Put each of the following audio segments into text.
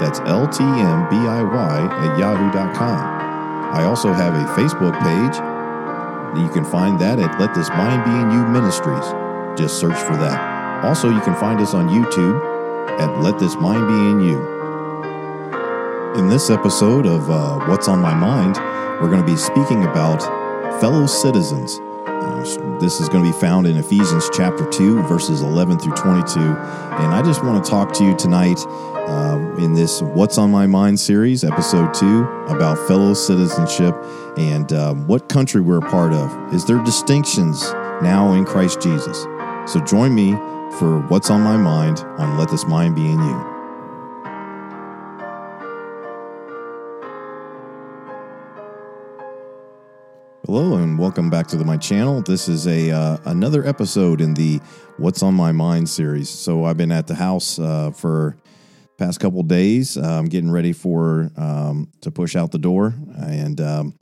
That's LTMBIY at yahoo.com. I also have a Facebook page. You can find that at Let This Mind Be in You Ministries. Just search for that. Also, you can find us on YouTube at Let This Mind Be in You. In this episode of uh, What's on My Mind, we're going to be speaking about fellow citizens. This is going to be found in Ephesians chapter 2, verses 11 through 22. And I just want to talk to you tonight um, in this What's on My Mind series, episode two, about fellow citizenship and um, what country we're a part of. Is there distinctions now in Christ Jesus? So join me for What's on My Mind on Let This Mind Be in You. Hello and welcome back to the, my channel. This is a uh, another episode in the What's on My Mind series. So I've been at the house uh, for past couple days. Um, getting ready for um, to push out the door, and um,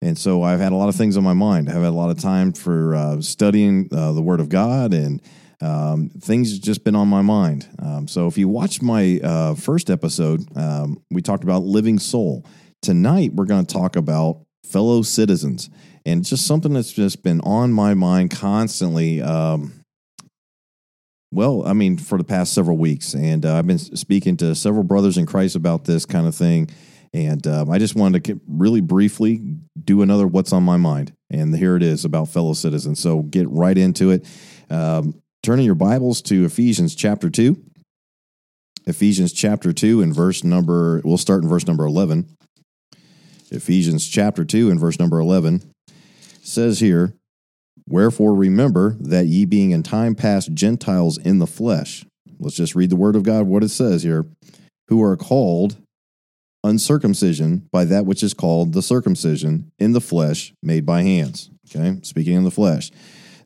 and so I've had a lot of things on my mind. I've had a lot of time for uh, studying uh, the Word of God, and um, things just been on my mind. Um, so if you watched my uh, first episode, um, we talked about living soul. Tonight we're going to talk about fellow citizens, and just something that's just been on my mind constantly. Um, well, I mean, for the past several weeks, and uh, I've been speaking to several brothers in Christ about this kind of thing, and um, I just wanted to really briefly do another "What's on My Mind," and here it is about fellow citizens. So get right into it. Um, turning your Bibles to Ephesians chapter two. Ephesians chapter two and verse number. We'll start in verse number eleven. Ephesians chapter two and verse number eleven says here Wherefore remember that ye being in time past Gentiles in the flesh. Let's just read the word of God, what it says here. Who are called uncircumcision by that which is called the circumcision in the flesh made by hands. Okay, speaking in the flesh.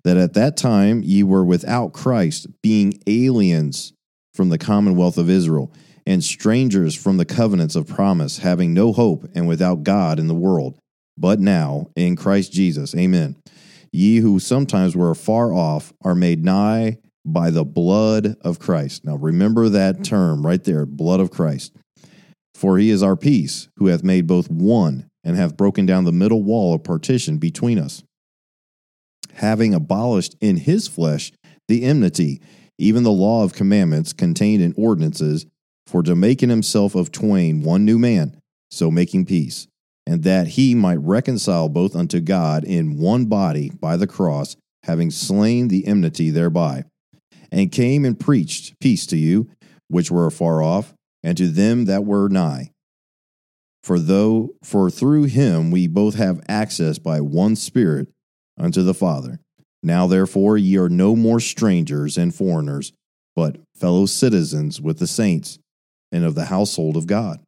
That at that time ye were without Christ, being aliens from the commonwealth of Israel, and strangers from the covenants of promise, having no hope and without God in the world. But now in Christ Jesus, amen Ye who sometimes were far off are made nigh by the blood of Christ. Now remember that mm-hmm. term right there, blood of Christ. For he is our peace, who hath made both one, and hath broken down the middle wall of partition between us, having abolished in his flesh the enmity, even the law of commandments contained in ordinances, for to make in himself of twain one new man, so making peace and that he might reconcile both unto God in one body by the cross, having slain the enmity thereby, and came and preached peace to you, which were afar off, and to them that were nigh. For though for through him we both have access by one Spirit unto the Father. Now therefore ye are no more strangers and foreigners, but fellow citizens with the saints and of the household of God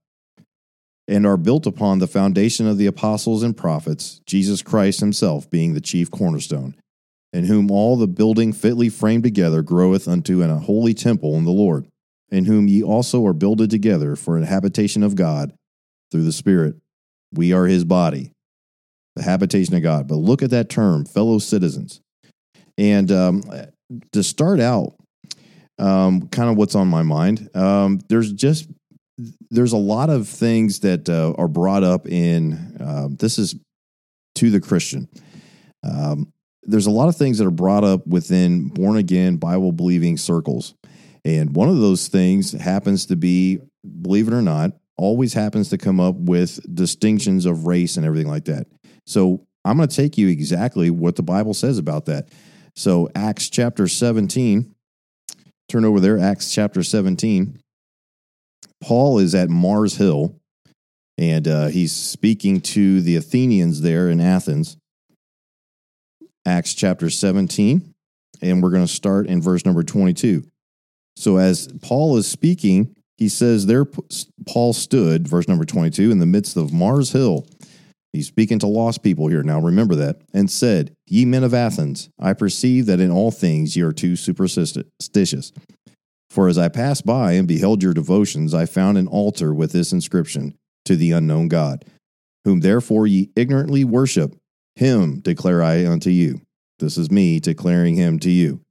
and are built upon the foundation of the apostles and prophets, Jesus Christ himself being the chief cornerstone, in whom all the building fitly framed together groweth unto an holy temple in the Lord, in whom ye also are builded together for an habitation of God through the Spirit. We are his body, the habitation of God. But look at that term, fellow citizens. And um, to start out, um, kind of what's on my mind, um, there's just there's a lot of things that uh, are brought up in uh, this is to the Christian. Um, there's a lot of things that are brought up within born again Bible believing circles, and one of those things happens to be, believe it or not, always happens to come up with distinctions of race and everything like that. So I'm going to take you exactly what the Bible says about that. So Acts chapter 17, turn over there, Acts chapter 17. Paul is at Mars Hill and uh, he's speaking to the Athenians there in Athens. Acts chapter 17, and we're going to start in verse number 22. So, as Paul is speaking he says, There Paul stood, verse number 22, in the midst of Mars Hill. He's speaking to lost people here. Now remember that. And said, Ye men of Athens, I perceive that in all things ye are too superstitious. For as I passed by and beheld your devotions, I found an altar with this inscription to the unknown God, whom therefore ye ignorantly worship. Him declare I unto you. This is me declaring him to you.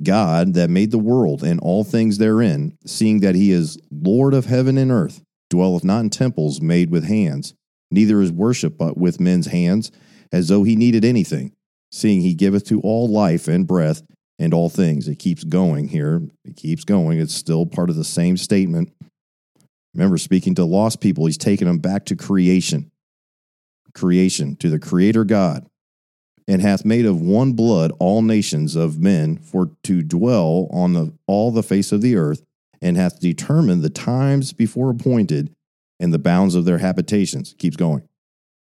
God that made the world and all things therein, seeing that he is Lord of heaven and earth, dwelleth not in temples made with hands, neither is worship but with men's hands, as though he needed anything, seeing he giveth to all life and breath and all things. It keeps going here. It keeps going. It's still part of the same statement. Remember, speaking to lost people, he's taking them back to creation. Creation, to the Creator God and hath made of one blood all nations of men for to dwell on the, all the face of the earth, and hath determined the times before appointed and the bounds of their habitations. Keeps going.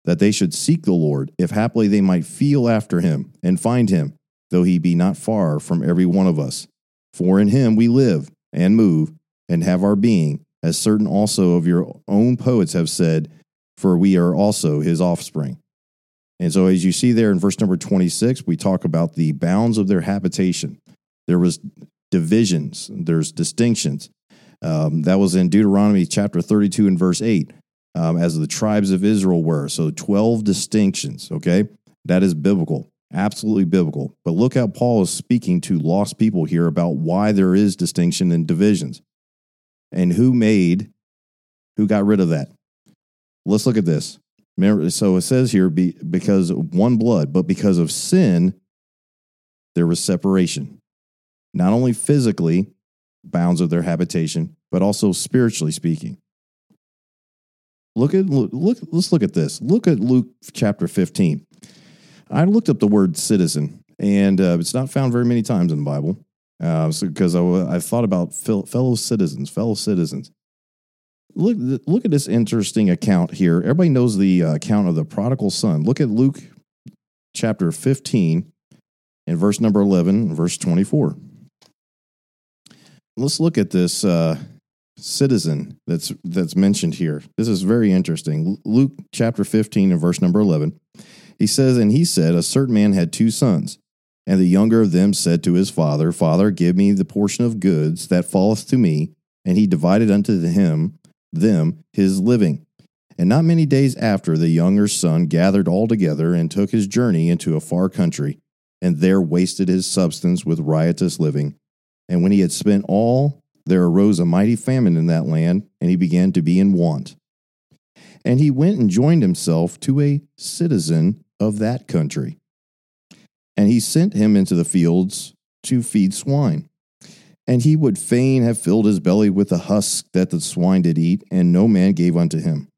That they should seek the Lord, if haply they might feel after him and find him, though he be not far from every one of us. For in him we live and move and have our being, as certain also of your own poets have said, for we are also his offspring. And so, as you see there in verse number 26, we talk about the bounds of their habitation. There was divisions, there's distinctions. Um, that was in Deuteronomy chapter 32 and verse 8, um, as the tribes of Israel were. So, 12 distinctions, okay? That is biblical, absolutely biblical. But look how Paul is speaking to lost people here about why there is distinction and divisions and who made, who got rid of that. Let's look at this. So it says here, be, because one blood, but because of sin, there was separation. Not only physically, bounds of their habitation, but also spiritually speaking. Look at look, look let's look at this. Look at Luke chapter 15. I looked up the word citizen, and uh, it's not found very many times in the Bible. Because uh, so, I, I thought about fellow citizens, fellow citizens look look at this interesting account here. Everybody knows the uh, account of the prodigal son. Look at Luke chapter 15 and verse number 11, verse 24. Let's look at this uh, citizen that's that's mentioned here. This is very interesting. Luke chapter 15 and verse number 11. He says, And he said, A certain man had two sons. And the younger of them said to his father, Father, give me the portion of goods that falleth to me. And he divided unto him them his living. And not many days after, the younger son gathered all together and took his journey into a far country, and there wasted his substance with riotous living. And when he had spent all, there arose a mighty famine in that land, and he began to be in want. And he went and joined himself to a citizen of that country. And he sent him into the fields to feed swine. And he would fain have filled his belly with the husk that the swine did eat, and no man gave unto him.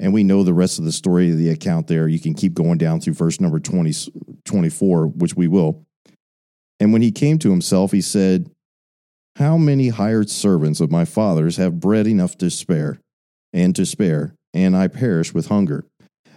And we know the rest of the story of the account there. You can keep going down through verse number 20, 24, which we will. And when he came to himself, he said, How many hired servants of my father's have bread enough to spare, and to spare, and I perish with hunger?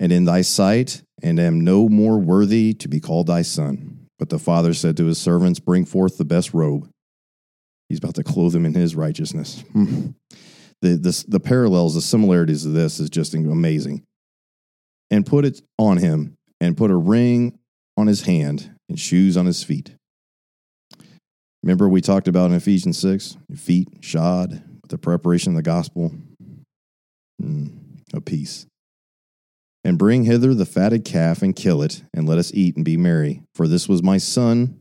and in thy sight, and am no more worthy to be called thy son. But the father said to his servants, Bring forth the best robe He's about to clothe him in his righteousness. The, the, the parallels, the similarities of this is just amazing. And put it on him, and put a ring on his hand and shoes on his feet. Remember, we talked about in Ephesians 6 feet shod with the preparation of the gospel mm, peace. And bring hither the fatted calf and kill it, and let us eat and be merry. For this was my son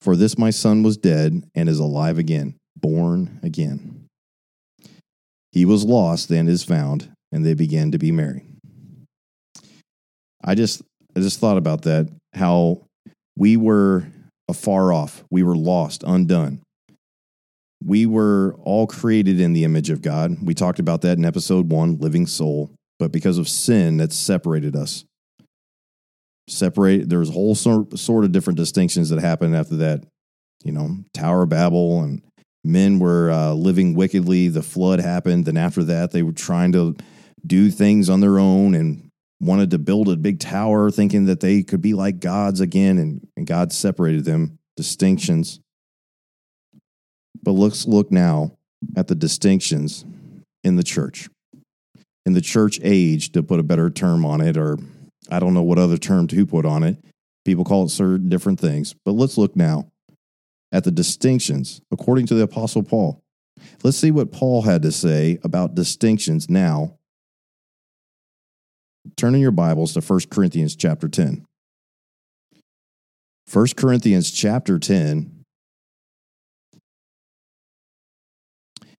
for this my son was dead and is alive again, born again. He was lost and is found, and they began to be merry. I just I just thought about that, how we were afar off, we were lost, undone. We were all created in the image of God. We talked about that in episode one, Living Soul. But because of sin, that's separated us. Separate. There's a whole sort, sort of different distinctions that happened after that. You know, Tower of Babel, and men were uh, living wickedly. The flood happened. Then after that, they were trying to do things on their own and wanted to build a big tower, thinking that they could be like gods again. And, and God separated them. Distinctions. But let's look now at the distinctions in the church. In the church age, to put a better term on it, or I don't know what other term to put on it. People call it certain different things. But let's look now at the distinctions according to the Apostle Paul. Let's see what Paul had to say about distinctions now. Turn in your Bibles to 1 Corinthians chapter 10. 1 Corinthians chapter 10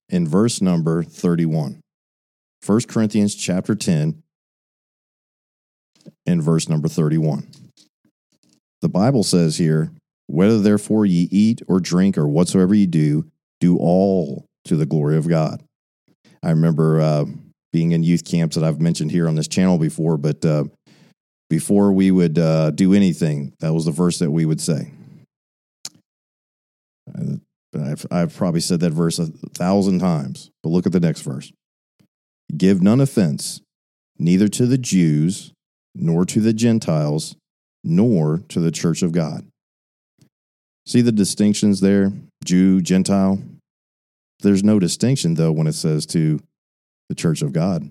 in verse number 31. 1 Corinthians chapter 10 and verse number 31. The Bible says here, whether therefore ye eat or drink or whatsoever ye do, do all to the glory of God. I remember uh, being in youth camps that I've mentioned here on this channel before, but uh, before we would uh, do anything, that was the verse that we would say. I've, I've probably said that verse a thousand times, but look at the next verse. Give none offense, neither to the Jews, nor to the Gentiles, nor to the church of God. See the distinctions there? Jew, Gentile. There's no distinction, though, when it says to the church of God.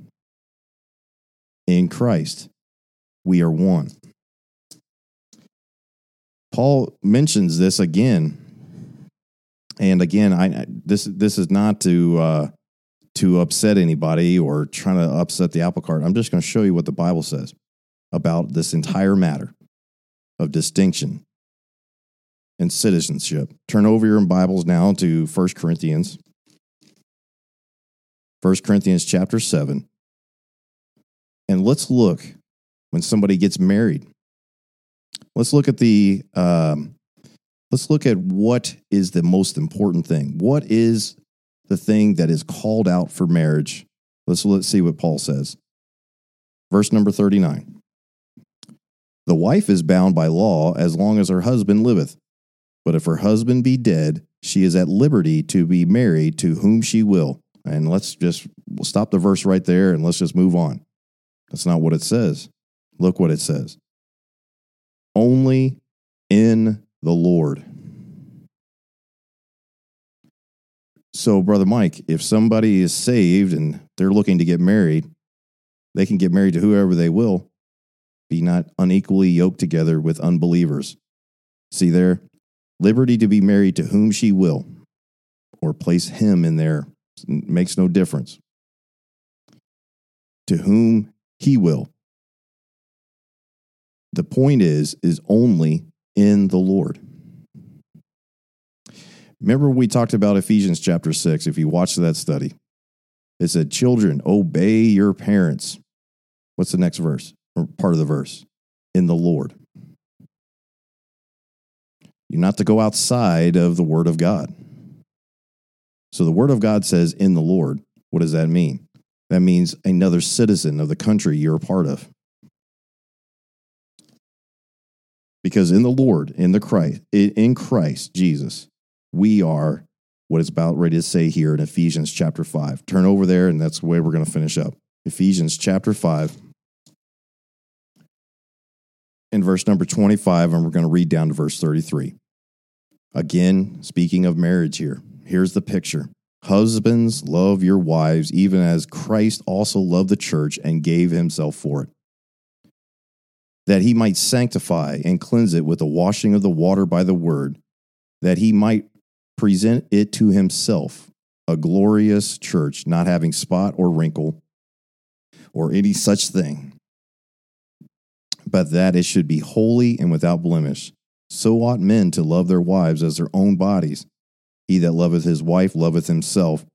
In Christ, we are one. Paul mentions this again and again, I this this is not to uh, to upset anybody or trying to upset the apple cart. I'm just going to show you what the Bible says about this entire matter of distinction and citizenship. Turn over your Bibles now to 1 Corinthians. 1 Corinthians chapter 7. And let's look when somebody gets married. Let's look at the um, let's look at what is the most important thing. What is the thing that is called out for marriage? Let's, let's see what Paul says. Verse number 39. The wife is bound by law as long as her husband liveth. But if her husband be dead, she is at liberty to be married to whom she will. And let's just we'll stop the verse right there and let's just move on. That's not what it says. Look what it says. Only in the Lord. So, Brother Mike, if somebody is saved and they're looking to get married, they can get married to whoever they will. Be not unequally yoked together with unbelievers. See there? Liberty to be married to whom she will, or place him in there. makes no difference. To whom he will. The point is, is only in the Lord. Remember, we talked about Ephesians chapter 6. If you watched that study, it said, Children, obey your parents. What's the next verse or part of the verse? In the Lord. You're not to go outside of the Word of God. So the Word of God says, in the Lord. What does that mean? That means another citizen of the country you're a part of. Because in the Lord, in the Christ, in Christ Jesus, we are what it's about ready to say here in Ephesians chapter 5. Turn over there, and that's the way we're going to finish up. Ephesians chapter 5, in verse number 25, and we're going to read down to verse 33. Again, speaking of marriage here, here's the picture. Husbands, love your wives, even as Christ also loved the church and gave himself for it that he might sanctify and cleanse it with the washing of the water by the word, that he might present it to himself, a glorious church, not having spot or wrinkle or any such thing, but that it should be holy and without blemish. So ought men to love their wives as their own bodies. He that loveth his wife loveth himself.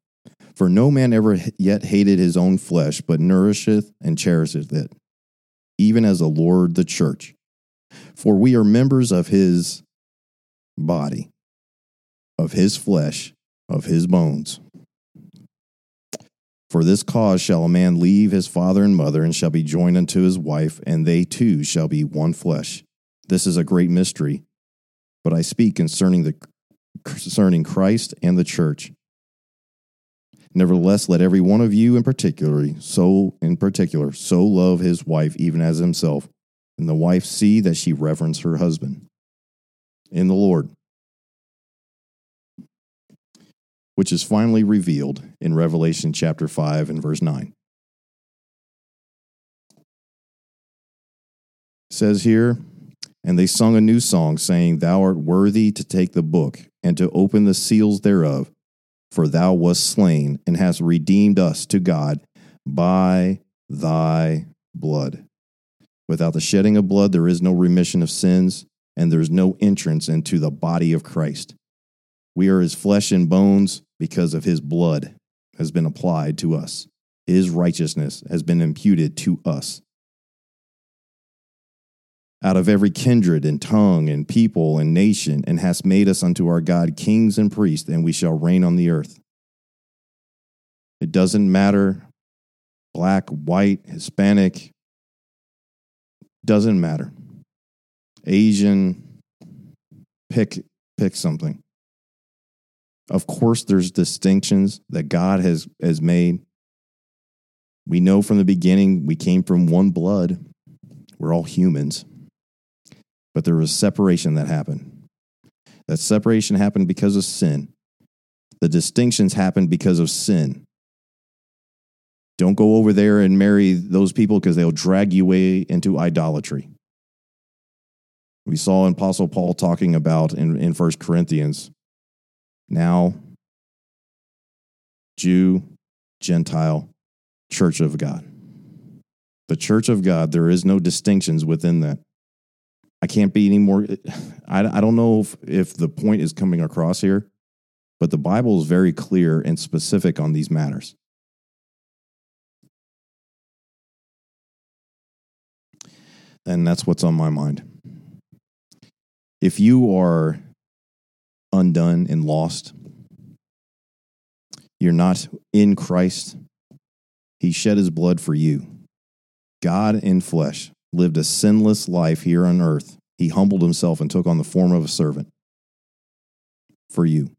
For no man ever yet hated his own flesh, but nourisheth and cherisheth it even as the Lord the church. For we are members of his body, of his flesh, of his bones. For this cause shall a man leave his father and mother, and shall be joined unto his wife, and they two shall be one flesh. This is a great mystery, but I speak concerning the concerning Christ and the church. Nevertheless, let every one of you in particular, so in particular, so love his wife even as himself, and the wife see that she reverence her husband in the Lord, which is finally revealed in Revelation chapter 5 and verse 9. It says here, and they sung a new song, saying, Thou art worthy to take the book and to open the seals thereof, for thou wast slain and hast redeemed us to God by thy blood. Without the shedding of blood, there is no remission of sins, and there is no entrance into the body of Christ. We are his flesh and bones because of his blood has been applied to us. His righteousness has been imputed to us out of every kindred and tongue and people and nation, and hast made us unto our God kings and priests, and we shall reign on the earth. It doesn't matter black, white, Hispanic, doesn't matter. Asian, pick pick something. Of course there's distinctions that God has has made. We know from the beginning we came from one blood. We're all humans but there was separation that happened. That separation happened because of sin. The distinctions happened because of sin. Don't go over there and marry those people because they'll drag you away into idolatry. We saw Apostle Paul talking about in, in 1 Corinthians now, Jew, Gentile, church of God. The church of God, there is no distinctions within that. I can't be any more. I, I don't know if, if the point is coming across here, but the Bible is very clear and specific on these matters. And that's what's on my mind. If you are undone and lost, you're not in Christ, He shed His blood for you. God in flesh lived a sinless life here on earth, he humbled himself and took on the form of a servant for you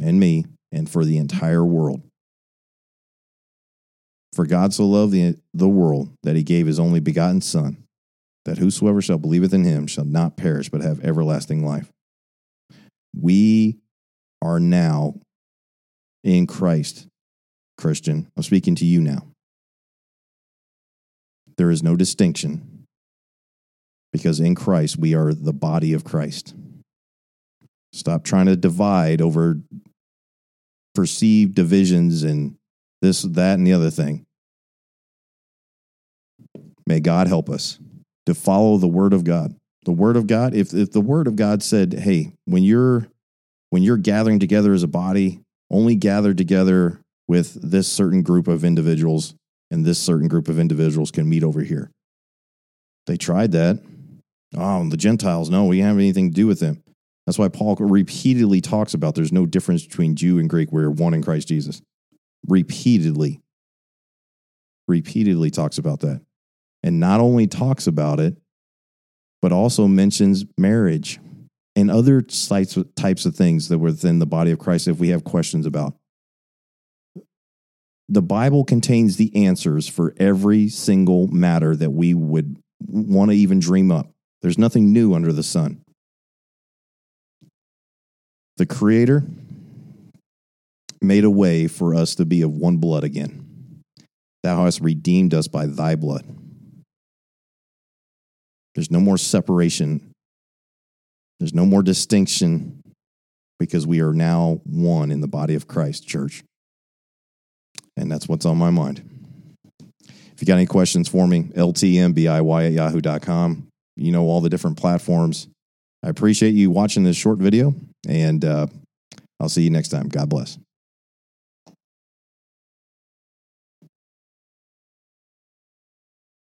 and me and for the entire world. For God so loved the, the world that he gave his only begotten Son, that whosoever shall believeth in him shall not perish but have everlasting life. We are now in Christ, Christian. I'm speaking to you now. There is no distinction because in Christ we are the body of Christ. Stop trying to divide over perceived divisions and this, that, and the other thing. May God help us to follow the word of God. The word of God, if, if the word of God said, hey, when you're when you're gathering together as a body, only gather together with this certain group of individuals and this certain group of individuals can meet over here. They tried that. Oh, the Gentiles, no, we have anything to do with them. That's why Paul repeatedly talks about there's no difference between Jew and Greek. We're one in Christ Jesus. Repeatedly. Repeatedly talks about that. And not only talks about it, but also mentions marriage and other types of things that were within the body of Christ if we have questions about the Bible contains the answers for every single matter that we would want to even dream up. There's nothing new under the sun. The Creator made a way for us to be of one blood again. Thou hast redeemed us by thy blood. There's no more separation. There's no more distinction because we are now one in the body of Christ, church. And that's what's on my mind. If you got any questions for me, ltmbiy at yahoo.com. You know all the different platforms. I appreciate you watching this short video, and uh, I'll see you next time. God bless.